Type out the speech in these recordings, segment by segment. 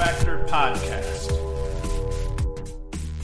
Factor Podcast.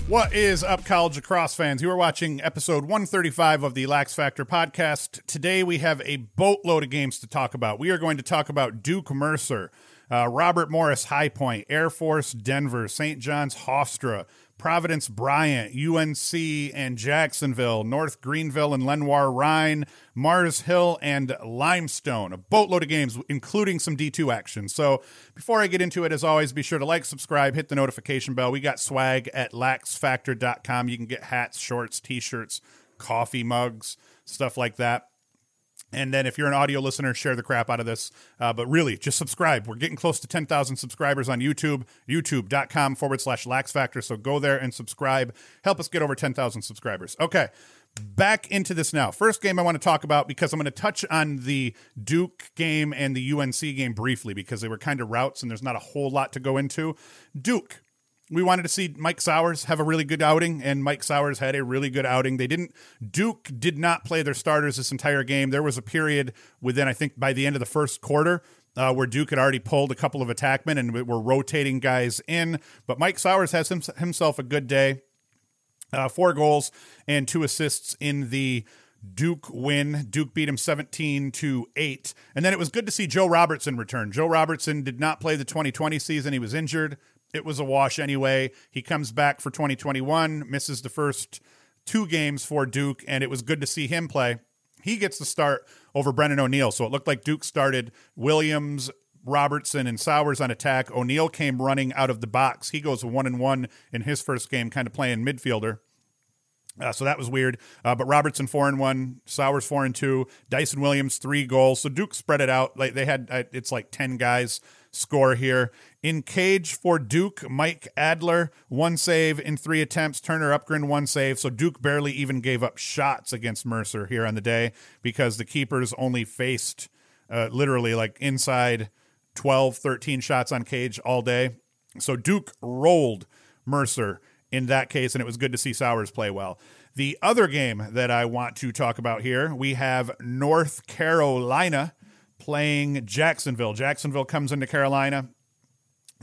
What is up, college lacrosse fans? You are watching episode 135 of the Lax Factor podcast. Today we have a boatload of games to talk about. We are going to talk about Duke Mercer, uh, Robert Morris High Point, Air Force Denver, St. John's Hofstra, Providence Bryant, UNC and Jacksonville, North Greenville and Lenoir Rhyne, Mars Hill and Limestone. A boatload of games, including some D2 action. So before I get into it, as always, be sure to like, subscribe, hit the notification bell. We got swag at laxfactor.com. You can get hats, shorts, t shirts, coffee mugs, stuff like that. And then if you're an audio listener, share the crap out of this. Uh, but really, just subscribe. We're getting close to 10,000 subscribers on YouTube, youtube.com forward slash lax factor. So go there and subscribe. Help us get over 10,000 subscribers. Okay, back into this now. First game I want to talk about because I'm going to touch on the Duke game and the UNC game briefly because they were kind of routes and there's not a whole lot to go into. Duke, we wanted to see Mike Sowers have a really good outing, and Mike Sowers had a really good outing. They didn't, Duke did not play their starters this entire game. There was a period within, I think, by the end of the first quarter. Uh, where Duke had already pulled a couple of attackmen and were rotating guys in. But Mike Sowers has him, himself a good day. Uh, four goals and two assists in the Duke win. Duke beat him 17 to 8. And then it was good to see Joe Robertson return. Joe Robertson did not play the 2020 season. He was injured it was a wash anyway. He comes back for 2021, misses the first two games for Duke, and it was good to see him play. He gets the start over Brennan O'Neill. So it looked like Duke started Williams, Robertson, and Sowers on attack. O'Neill came running out of the box. He goes one and one in his first game, kind of playing midfielder. Uh, so that was weird. Uh, but Robertson four and one, Sowers four and two, Dyson Williams three goals. So Duke spread it out. Like they had, uh, it's like ten guys score here. In cage for Duke, Mike Adler, one save in three attempts. Turner Uppgren, one save. So Duke barely even gave up shots against Mercer here on the day because the keepers only faced uh, literally like inside 12, 13 shots on cage all day. So Duke rolled Mercer in that case, and it was good to see Sowers play well. The other game that I want to talk about here, we have North Carolina playing Jacksonville. Jacksonville comes into Carolina.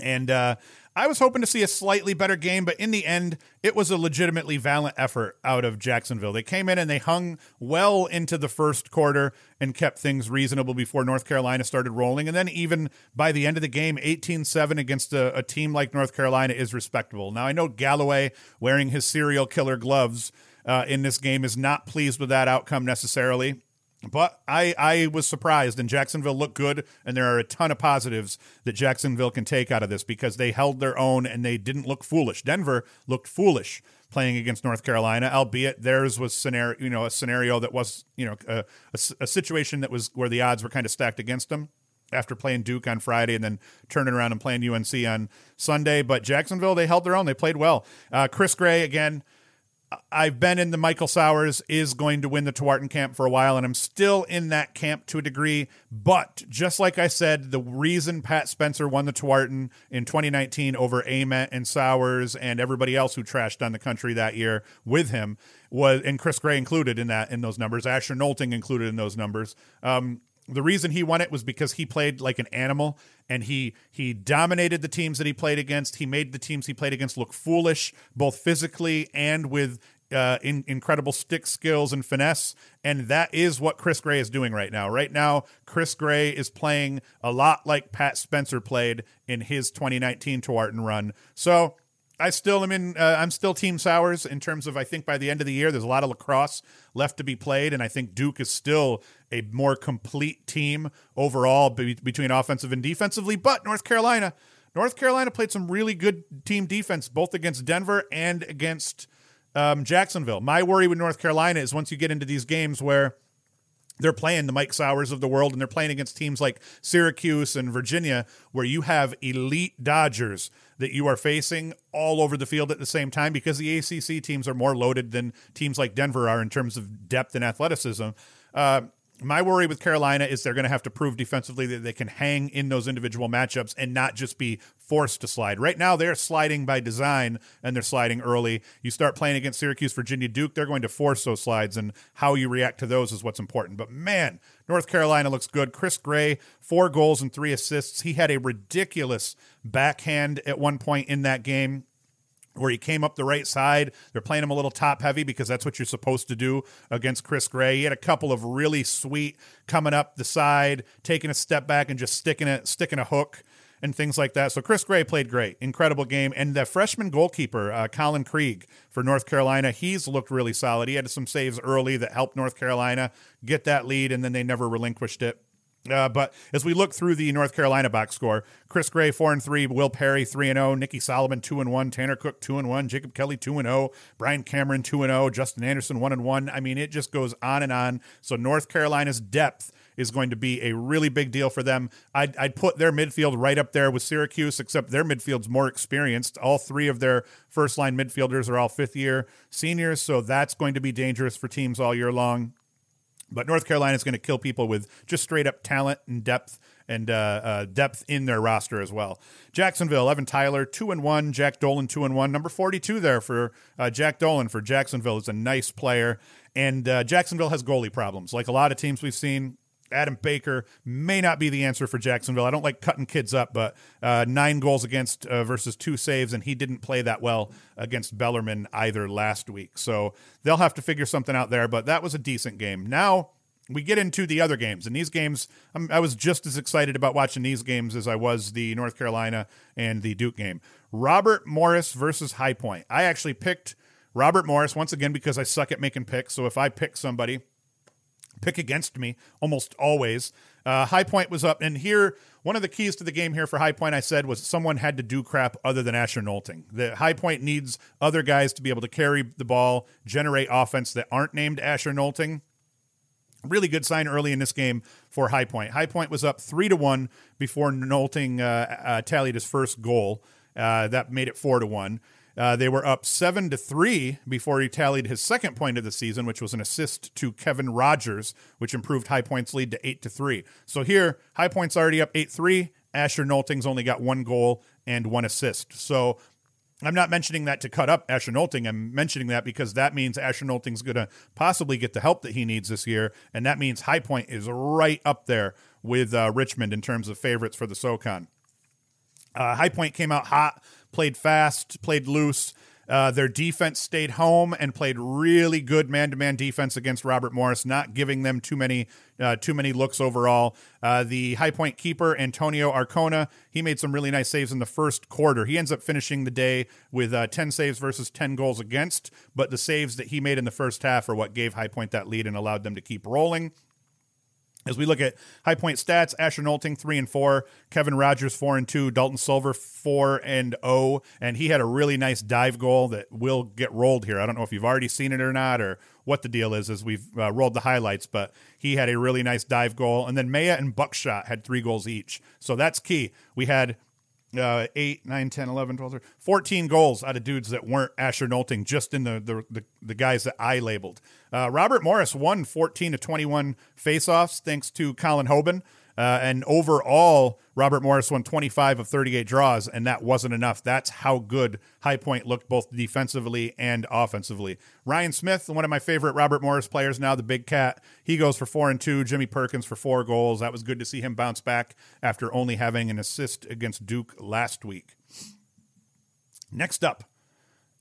And uh, I was hoping to see a slightly better game, but in the end, it was a legitimately valiant effort out of Jacksonville. They came in and they hung well into the first quarter and kept things reasonable before North Carolina started rolling. And then, even by the end of the game, 18 7 against a, a team like North Carolina is respectable. Now, I know Galloway wearing his serial killer gloves uh, in this game is not pleased with that outcome necessarily. But I, I was surprised, and Jacksonville looked good, and there are a ton of positives that Jacksonville can take out of this because they held their own and they didn't look foolish. Denver looked foolish playing against North Carolina, albeit theirs was scenario, you know, a scenario that was, you know, a, a, a situation that was where the odds were kind of stacked against them after playing Duke on Friday and then turning around and playing UNC on Sunday. But Jacksonville, they held their own. They played well. Uh, Chris Gray, again, I've been in the Michael Sowers is going to win the Tewaaraton camp for a while, and I'm still in that camp to a degree. But just like I said, the reason Pat Spencer won the Tewaaraton in 2019 over Ament and Sowers and everybody else who trashed on the country that year with him was, and Chris Gray included in that in those numbers, Asher Nolting included in those numbers. Um, the reason he won it was because he played like an animal and he he dominated the teams that he played against. He made the teams he played against look foolish, both physically and with uh, in, incredible stick skills and finesse. And that is what Chris Gray is doing right now. Right now, Chris Gray is playing a lot like Pat Spencer played in his 2019 Tewaaraton run. So I still am in. Uh, I'm still Team Sowers in terms of. I think by the end of the year, there's a lot of lacrosse left to be played, and I think Duke is still a more complete team overall be- between offensive and defensively. But North Carolina, North Carolina played some really good team defense both against Denver and against um, Jacksonville. My worry with North Carolina is once you get into these games where they're playing the Mike Sowers of the world and they're playing against teams like Syracuse and Virginia, where you have elite Dodgers that you are facing all over the field at the same time because the ACC teams are more loaded than teams like Denver are in terms of depth and athleticism. Uh, my worry with Carolina is they're going to have to prove defensively that they can hang in those individual matchups and not just be forced to slide. Right now, they're sliding by design and they're sliding early. You start playing against Syracuse, Virginia, Duke, they're going to force those slides, and how you react to those is what's important. But man, North Carolina looks good. Chris Gray, four goals and three assists. He had a ridiculous backhand at one point in that game where he came up the right side. They're playing him a little top heavy because that's what you're supposed to do against Chris Gray. He had a couple of really sweet coming up the side, taking a step back and just sticking it, sticking a hook and things like that. So Chris Gray played great, incredible game. And the freshman goalkeeper, uh, Colin Krieg for North Carolina, he's looked really solid. He had some saves early that helped North Carolina get that lead, and then they never relinquished it. Uh, but as we look through the North Carolina box score, Chris Gray four and three, Will Perry three and zero, oh, Nicky Solomon two and one, Tanner Cook two and one, Jacob Kelly two and zero, oh, Brian Cameron two and zero, oh, Justin Anderson one and one. I mean, it just goes on and on. So North Carolina's depth is going to be a really big deal for them. I'd, I'd put their midfield right up there with Syracuse, except their midfield's more experienced. All three of their first line midfielders are all fifth year seniors, so that's going to be dangerous for teams all year long. But North Carolina is going to kill people with just straight up talent and depth and uh, uh, depth in their roster as well. Jacksonville, Evan Tyler, two and one. Jack Dolan, two and one. Number forty-two there for uh, Jack Dolan for Jacksonville is a nice player, and uh, Jacksonville has goalie problems, like a lot of teams we've seen. Adam Baker may not be the answer for Jacksonville. I don't like cutting kids up, but uh, nine goals against uh, versus two saves, and he didn't play that well against Bellarmine either last week. So they'll have to figure something out there, but that was a decent game. Now we get into the other games, and these games, I'm, i was just as excited about watching these games as I was the North Carolina and the Duke game. Robert Morris versus High Point. I actually picked Robert Morris once again because I suck at making picks. So if I pick somebody, pick against me almost always. Uh, High Point was up, and here one of the keys to the game here for High Point, I said, was someone had to do crap other than Asher Nolting. The High Point needs other guys to be able to carry the ball, generate offense that aren't named Asher Nolting. Really good sign early in this game for High Point. High Point was up three to one before Nolting uh, uh, tallied his first goal. Uh, that made it four to one. Uh, they were up seven to three before he tallied his second point of the season, which was an assist to Kevin Rogers, which improved High Point's lead to eight to three. So here, High Point's already up eight three. Asher Nolting's only got one goal and one assist. So I'm not mentioning that to cut up Asher Nolting. I'm mentioning that because that means Asher Nolting's going to possibly get the help that he needs this year, and that means High Point is right up there with uh, Richmond in terms of favorites for the SoCon. Uh, High Point came out hot played fast, played loose. Uh, their defense stayed home and played really good man-to-man defense against Robert Morris, not giving them too many uh, too many looks overall. Uh, the high point keeper Antonio Arcona, he made some really nice saves in the first quarter. He ends up finishing the day with uh, ten saves versus ten goals against, but the saves that he made in the first half are what gave High Point that lead and allowed them to keep rolling. As we look at high point stats, Asher Nolting three and four, Kevin Rogers four and two, Dalton Silver four and oh, and he had a really nice dive goal that will get rolled here. I don't know if you've already seen it or not, or what the deal is as we've uh, rolled the highlights, but he had a really nice dive goal, and then Maya and Buckshot had three goals each, so that's key. We had uh, 8, 9, 10, 11, 12, 13, 14 goals out of dudes that weren't Asher Nolting, just in the, the, the, the guys that I labeled. Uh, Robert Morris won 14 to 21 faceoffs thanks to Colin Hoban. Uh, and overall, Robert Morris won 25 of 38 draws, and that wasn't enough. That's how good High Point looked both defensively and offensively. Ryan Smith, one of my favorite Robert Morris players now, the big cat, he goes for four and two. Jimmy Perkins for four goals. That was good to see him bounce back after only having an assist against Duke last week. Next up,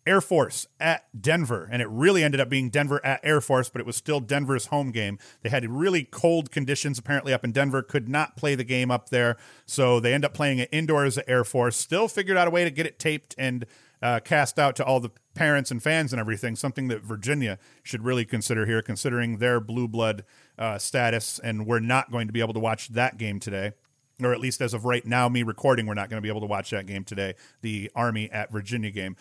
Air Force at Denver, and it really ended up being Denver at Air Force, but it was still Denver's home game. They had really cold conditions apparently up in Denver, could not play the game up there, so they end up playing it indoors at Air Force. Still figured out a way to get it taped and uh, cast out to all the parents and fans and everything. Something that Virginia should really consider here, considering their blue blood uh, status, and we're not going to be able to watch that game today or at least as of right now, me recording, we're not going to be able to watch that game today, the Army at Virginia game.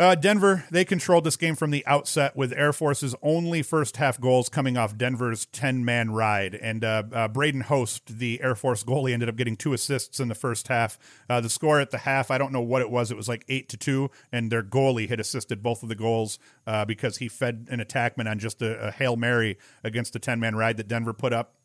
Uh, Denver, they controlled this game from the outset with Air Force's only first half goals coming off Denver's 10 man ride. And uh, uh, Braden Host, the Air Force goalie, ended up getting two assists in the first half. Uh, the score at the half, I don't know what it was. It was like 8 to 2, and their goalie had assisted both of the goals uh, because he fed an attackman on just a, a Hail Mary against the 10 man ride that Denver put up.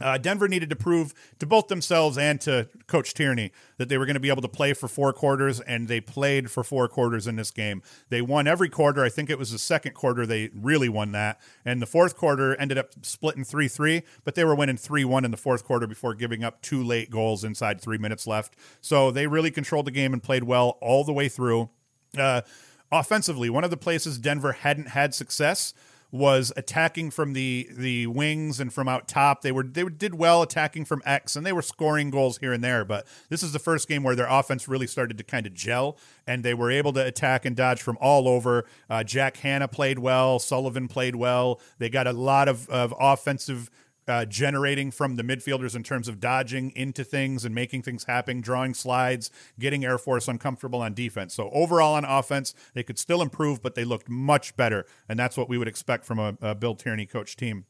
Uh, Denver needed to prove to both themselves and to Coach Tierney that they were going to be able to play for four quarters, and they played for four quarters in this game. They won every quarter. I think it was the second quarter they really won that, and the fourth quarter ended up splitting three three, but they were winning three one in the fourth quarter before giving up two late goals inside three minutes left. So they really controlled the game and played well all the way through. Uh, offensively, one of the places Denver hadn't had success was attacking from the the wings and from out top. They were they did well attacking from X and they were scoring goals here and there. But this is the first game where their offense really started to kind of gel and they were able to attack and dodge from all over. Uh, Jack Hanna played well. Sullivan played well. They got a lot of, of offensive uh, generating from the midfielders in terms of dodging into things and making things happen, drawing slides, getting Air Force uncomfortable on defense. So overall on offense, they could still improve, but they looked much better, and that's what we would expect from a, a Bill Tierney coach team.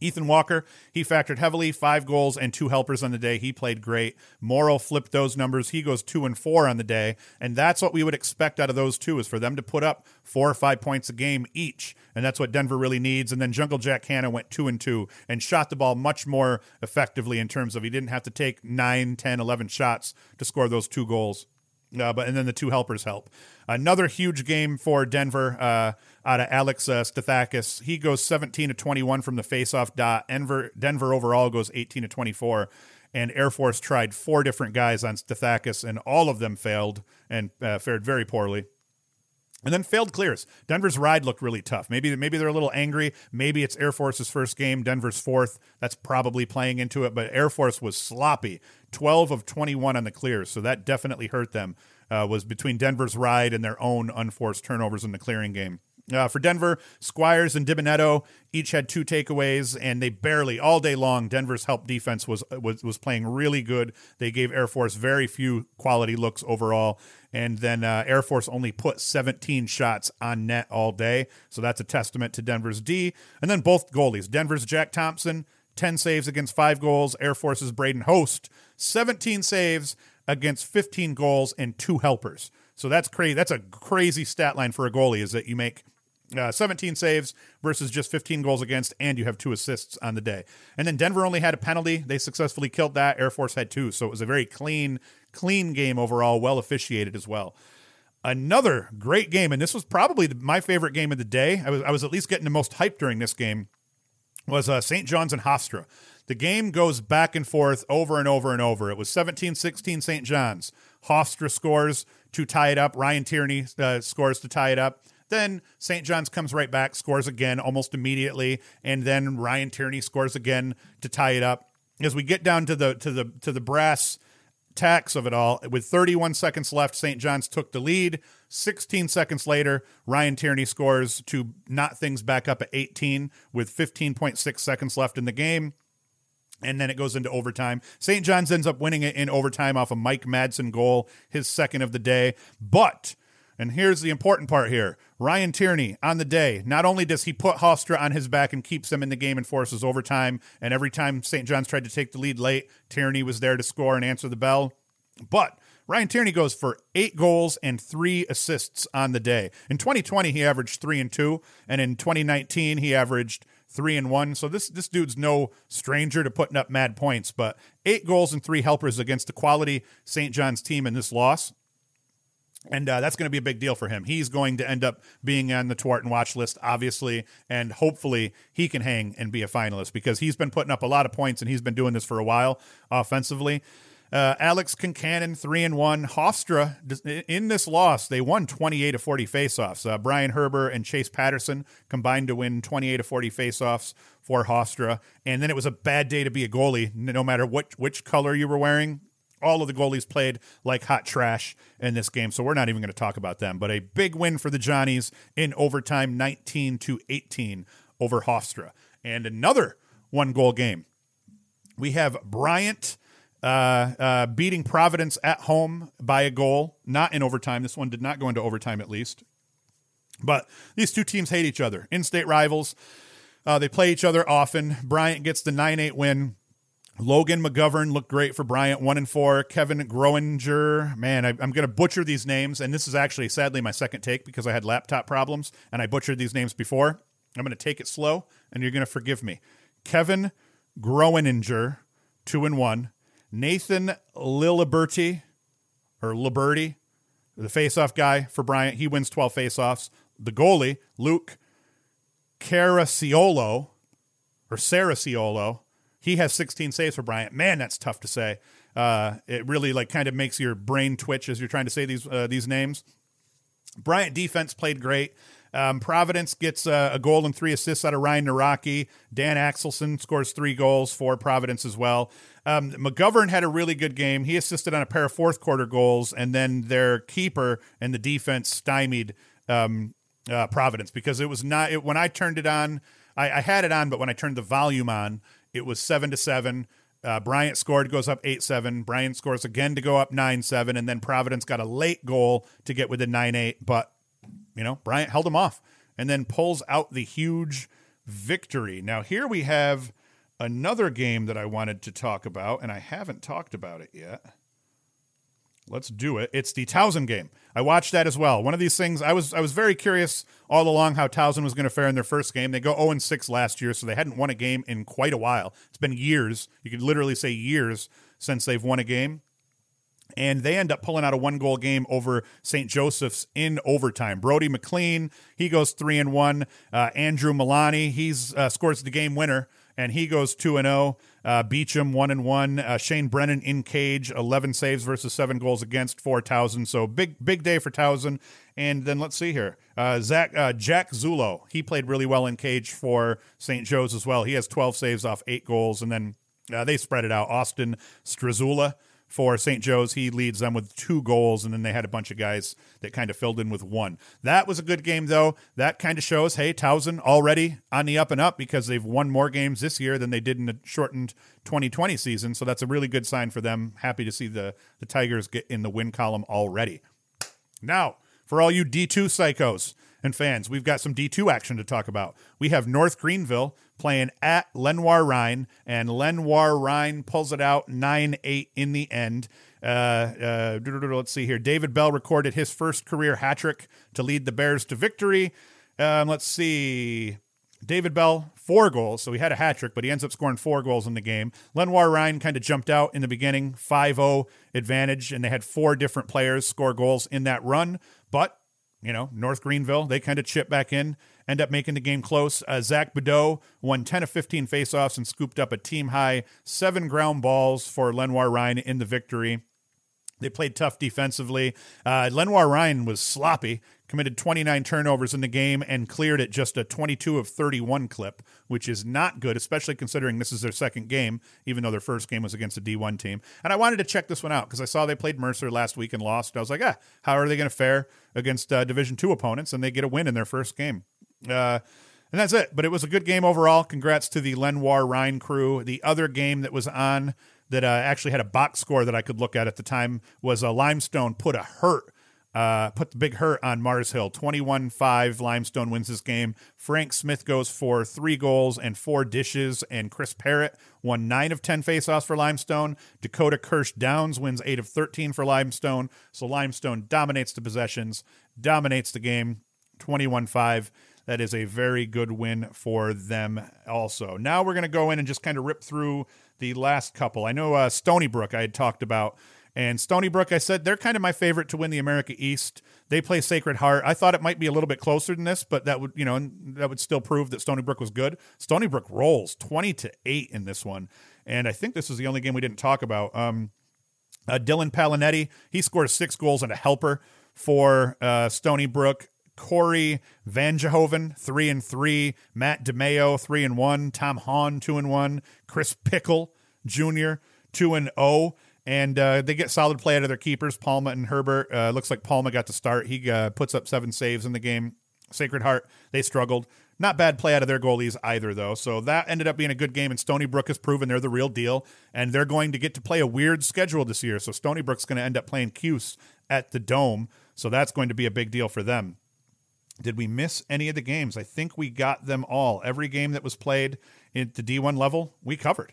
Ethan Walker, he factored heavily, five goals and two helpers on the day. He played great. Morrow flipped those numbers. He goes two and four on the day. And that's what we would expect out of those two is for them to put up four or five points a game each. And that's what Denver really needs. And then Jungle Jack Hanna went two and two and shot the ball much more effectively in terms of he didn't have to take nine, 10, 11 shots to score those two goals. Uh, but and then the two helpers help. Another huge game for Denver uh, out of Alex uh, Stathakis. He goes 17 to 21 from the faceoff dot. Denver Denver overall goes 18 to 24. And Air Force tried four different guys on Stathakis, and all of them failed and uh, fared very poorly. And then failed clears. Denver's ride looked really tough. Maybe maybe they're a little angry. Maybe it's Air Force's first game, Denver's fourth. That's probably playing into it. But Air Force was sloppy. Twelve of twenty-one on the clears, so that definitely hurt them. Uh, was between Denver's ride and their own unforced turnovers in the clearing game. Uh, for Denver, Squires and DiBenedetto each had two takeaways, and they barely all day long. Denver's help defense was was was playing really good. They gave Air Force very few quality looks overall, and then uh, Air Force only put 17 shots on net all day. So that's a testament to Denver's D. And then both goalies, Denver's Jack Thompson, 10 saves against five goals. Air Force's Braden Host, 17 saves against 15 goals and two helpers. So that's crazy. That's a crazy stat line for a goalie. Is that you make uh, 17 saves versus just 15 goals against, and you have two assists on the day. And then Denver only had a penalty. They successfully killed that. Air Force had two. So it was a very clean, clean game overall, well officiated as well. Another great game, and this was probably my favorite game of the day. I was, I was at least getting the most hype during this game, was uh, St. John's and Hofstra. The game goes back and forth over and over and over. It was 17 16 St. John's. Hofstra scores to tie it up. Ryan Tierney uh, scores to tie it up. Then St. John's comes right back, scores again almost immediately, and then Ryan Tierney scores again to tie it up. As we get down to the to the to the brass tacks of it all, with 31 seconds left, St. John's took the lead. 16 seconds later, Ryan Tierney scores to knot things back up at 18 with 15.6 seconds left in the game. And then it goes into overtime. St. John's ends up winning it in overtime off a Mike Madsen goal, his second of the day. But and here's the important part here Ryan Tierney on the day, not only does he put Hofstra on his back and keeps them in the game and forces overtime, and every time St. John's tried to take the lead late, Tierney was there to score and answer the bell, but Ryan Tierney goes for eight goals and three assists on the day. In 2020, he averaged three and two, and in 2019, he averaged three and one. So this this dude's no stranger to putting up mad points. But eight goals and three helpers against the quality St. John's team in this loss and uh, that's going to be a big deal for him. He's going to end up being on the Tewaaraton watch list, obviously, and hopefully he can hang and be a finalist because he's been putting up a lot of points and he's been doing this for a while offensively. Uh, Alex Concannon, three and one. Hofstra in this loss, they won 28 to 40 faceoffs. Uh, Brian Herber and Chase Patterson combined to win 28 to 40 faceoffs for Hofstra. And then it was a bad day to be a goalie, no matter what which color you were wearing all of the goalies played like hot trash in this game, so we're not even going to talk about them. But a big win for the Johnnies in overtime, 19 to 18 over Hofstra. And another one goal game. We have Bryant uh, uh, beating Providence at home by a goal, not in overtime. This one did not go into overtime, at least. But these two teams hate each other, in state rivals. Uh, they play each other often. Bryant gets the 9 8 win. Logan McGovern looked great for Bryant, one and four. Kevin Groeninger, man, I, am going to butcher these names, and this is actually sadly my second take because I had laptop problems and I butchered these names before. I'm going to take it slow, and you're going to forgive me. Kevin Groeninger, two and one. Nathan Liliberty, or Liberty, the faceoff guy for Bryant. He wins 12 faceoffs. The goalie, Luke Caraciolo, or Saraciolo, he has 16 saves for Bryant. Man, that's tough to say. Uh, it really like kind of makes your brain twitch as you're trying to say these uh, these names. Bryant defense played great. Um, Providence gets uh, a goal and three assists out of Ryan Naraki. Dan Axelson scores three goals for Providence as well. Um, McGovern had a really good game. He assisted on a pair of fourth quarter goals, and then their keeper and the defense stymied um, uh, Providence because it was not it, when I turned it on. I, I had it on, but when I turned the volume on, it was seven to seven. Uh, Bryant scored, goes up 8 7. Bryant scores again to go up 9 7. And then Providence got a late goal to get within 9 8. But, you know, Bryant held him off and then pulls out the huge victory. Now, here we have another game that I wanted to talk about, and I haven't talked about it yet. Let's do it. It's the Towson game. I watched that as well. One of these things I was I was very curious all along how Towson was going to fare in their first game. They go 0 6 last year, so they hadn't won a game in quite a while. It's been years. You could literally say years since they've won a game. And they end up pulling out a one goal game over St. Joseph's in overtime. Brody McLean, he goes three and one. Uh, Andrew Milani, he's uh, scores the game winner and he goes 2 and 0. Uh, Beecham 1 and 1. Uh, Shane Brennan in cage 11 saves versus 7 goals against for Towson. So big big day for Towson. And then let's see here. Uh, Zach uh, Jack Zulo, he played really well in cage for St. Joe's as well. He has 12 saves off 8 goals and then uh, they spread it out. Austin Strazula for St. Joe's. He leads them with two goals, and then they had a bunch of guys that kind of filled in with one. That was a good game, though. That kind of shows, hey, Towson already on the up and up because they've won more games this year than they did in the shortened 2020 season. So that's a really good sign for them. Happy to see the, the Tigers get in the win column already. Now, for all you D2 psychos and fans, we've got some D2 action to talk about. We have North Greenville playing at Lenoir Rhyne, and Lenoir Rhyne pulls it out 9 8 in the end. Uh, uh, let's see here. David Bell recorded his first career hat trick to lead the Bears to victory. Um, let's see. David Bell, four goals. So he had a hat trick, but he ends up scoring four goals in the game. Lenoir Rhyne kind of jumped out in the beginning, 5 0 advantage, and they had four different players score goals in that run. But, you know, North Greenville, they kind of chip back in end up making the game close. Uh, Zach Bedeau won 10 of 15 faceoffs and scooped up a team high seven ground balls for Lenoir Rhyne in the victory. They played tough defensively. Uh, Lenoir Rhyne was sloppy, committed 29 turnovers in the game, and cleared at just a 22 of 31 clip, which is not good, especially considering this is their second game, even though their first game was against a D1 team. And I wanted to check this one out because I saw they played Mercer last week and lost. I was like, ah, how are they going to fare against uh, Division two opponents? And they get a win in their first game. Uh, and that's it. But it was a good game overall. Congrats to the Lenoir Rhyne crew. The other game that was on that uh, actually had a box score that I could look at at the time was a uh, Limestone put a hurt, uh, put the big hurt on Mars Hill. 21 5. Limestone wins this game. Frank Smith goes for three goals and four dishes, and Chris Parrott won nine of 10 faceoffs for Limestone. Dakota Kirsch Downs wins eight of 13 for Limestone. So Limestone dominates the possessions, dominates the game 21 5 that is a very good win for them also. Now we're going to go in and just kind of rip through the last couple. I know uh, Stony Brook I had talked about. And Stony Brook, I said they're kind of my favorite to win the America East. They play Sacred Heart. I thought it might be a little bit closer than this, but that would, you know, that would still prove that Stony Brook was good. Stony Brook rolls twenty to eight in this one, and I think this is the only game we didn't talk about. Um, uh, Dylan Palinetti, he scores six goals and a helper for uh, Stony Brook. Corey Van Jehoven, three and three. Matt DeMeo, three and one. Tom Hahn, two and one. Chris Pickle Jr., two and oh. And uh, they get solid play out of their keepers, Palma and Herbert. Uh, looks like Palma got to start. He uh, puts up seven saves in the game. Sacred Heart, they struggled. Not bad play out of their goalies either, though. So that ended up being a good game, and Stony Brook has proven they're the real deal, and they're going to get to play a weird schedule this year. So Stony Brook's going to end up playing Cuse at the Dome, so that's going to be a big deal for them. Did we miss any of the games? I think we got them all. Every game that was played at the D1 level, we covered.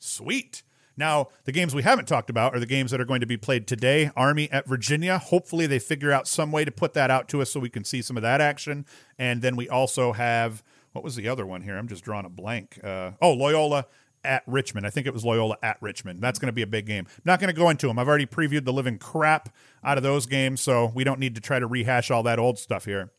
Sweet. Now, the games we haven't talked about are the games that are going to be played today. Army at Virginia. Hopefully, they figure out some way to put that out to us so we can see some of that action. And then we also have what was the other one here? I'm just drawing a blank. Uh, oh, Loyola at Richmond. I think it was Loyola at Richmond. That's going to be a big game. Not going to go into them. I've already previewed the living crap out of those games, so we don't need to try to rehash all that old stuff here.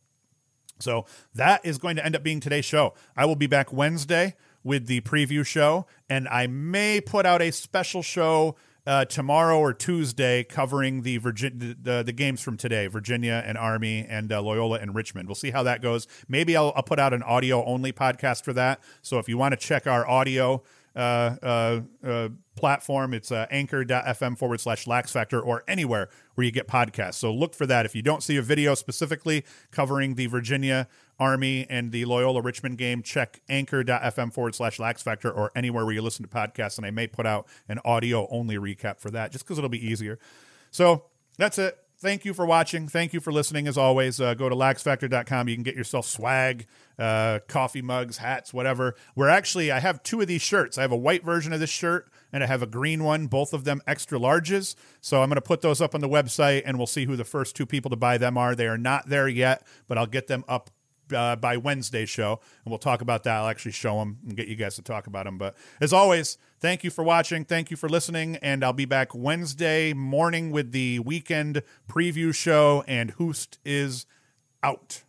So that is going to end up being today's show. I will be back Wednesday with the preview show, and I may put out a special show uh, tomorrow or Tuesday covering the, Virgin- the the games from today, Virginia and Army and uh, Loyola and Richmond. We'll see how that goes. Maybe I'll, I'll put out an audio only podcast for that. So if you want to check our audio uh, uh, uh, platform. It's uh, anchor.fm forward slash lax factor or anywhere where you get podcasts. So look for that. If you don't see a video specifically covering the Virginia Army and the Loyola Richmond game, check anchor.fm forward slash lax factor or anywhere where you listen to podcasts. And I may put out an audio only recap for that just because it'll be easier. So that's it thank you for watching. Thank you for listening. As always, uh, go to laxfactor.com. You can get yourself swag, uh, coffee mugs, hats, whatever. We're actually, I have two of these shirts. I have a white version of this shirt and I have a green one, both of them extra larges. So I'm going to put those up on the website and we'll see who the first two people to buy them are. They are not there yet, but I'll get them up uh, by Wednesday's show, and we'll talk about that. I'll actually show them and get you guys to talk about them. But as always, thank you for watching. Thank you for listening. And I'll be back Wednesday morning with the weekend preview show, and Hoost is out.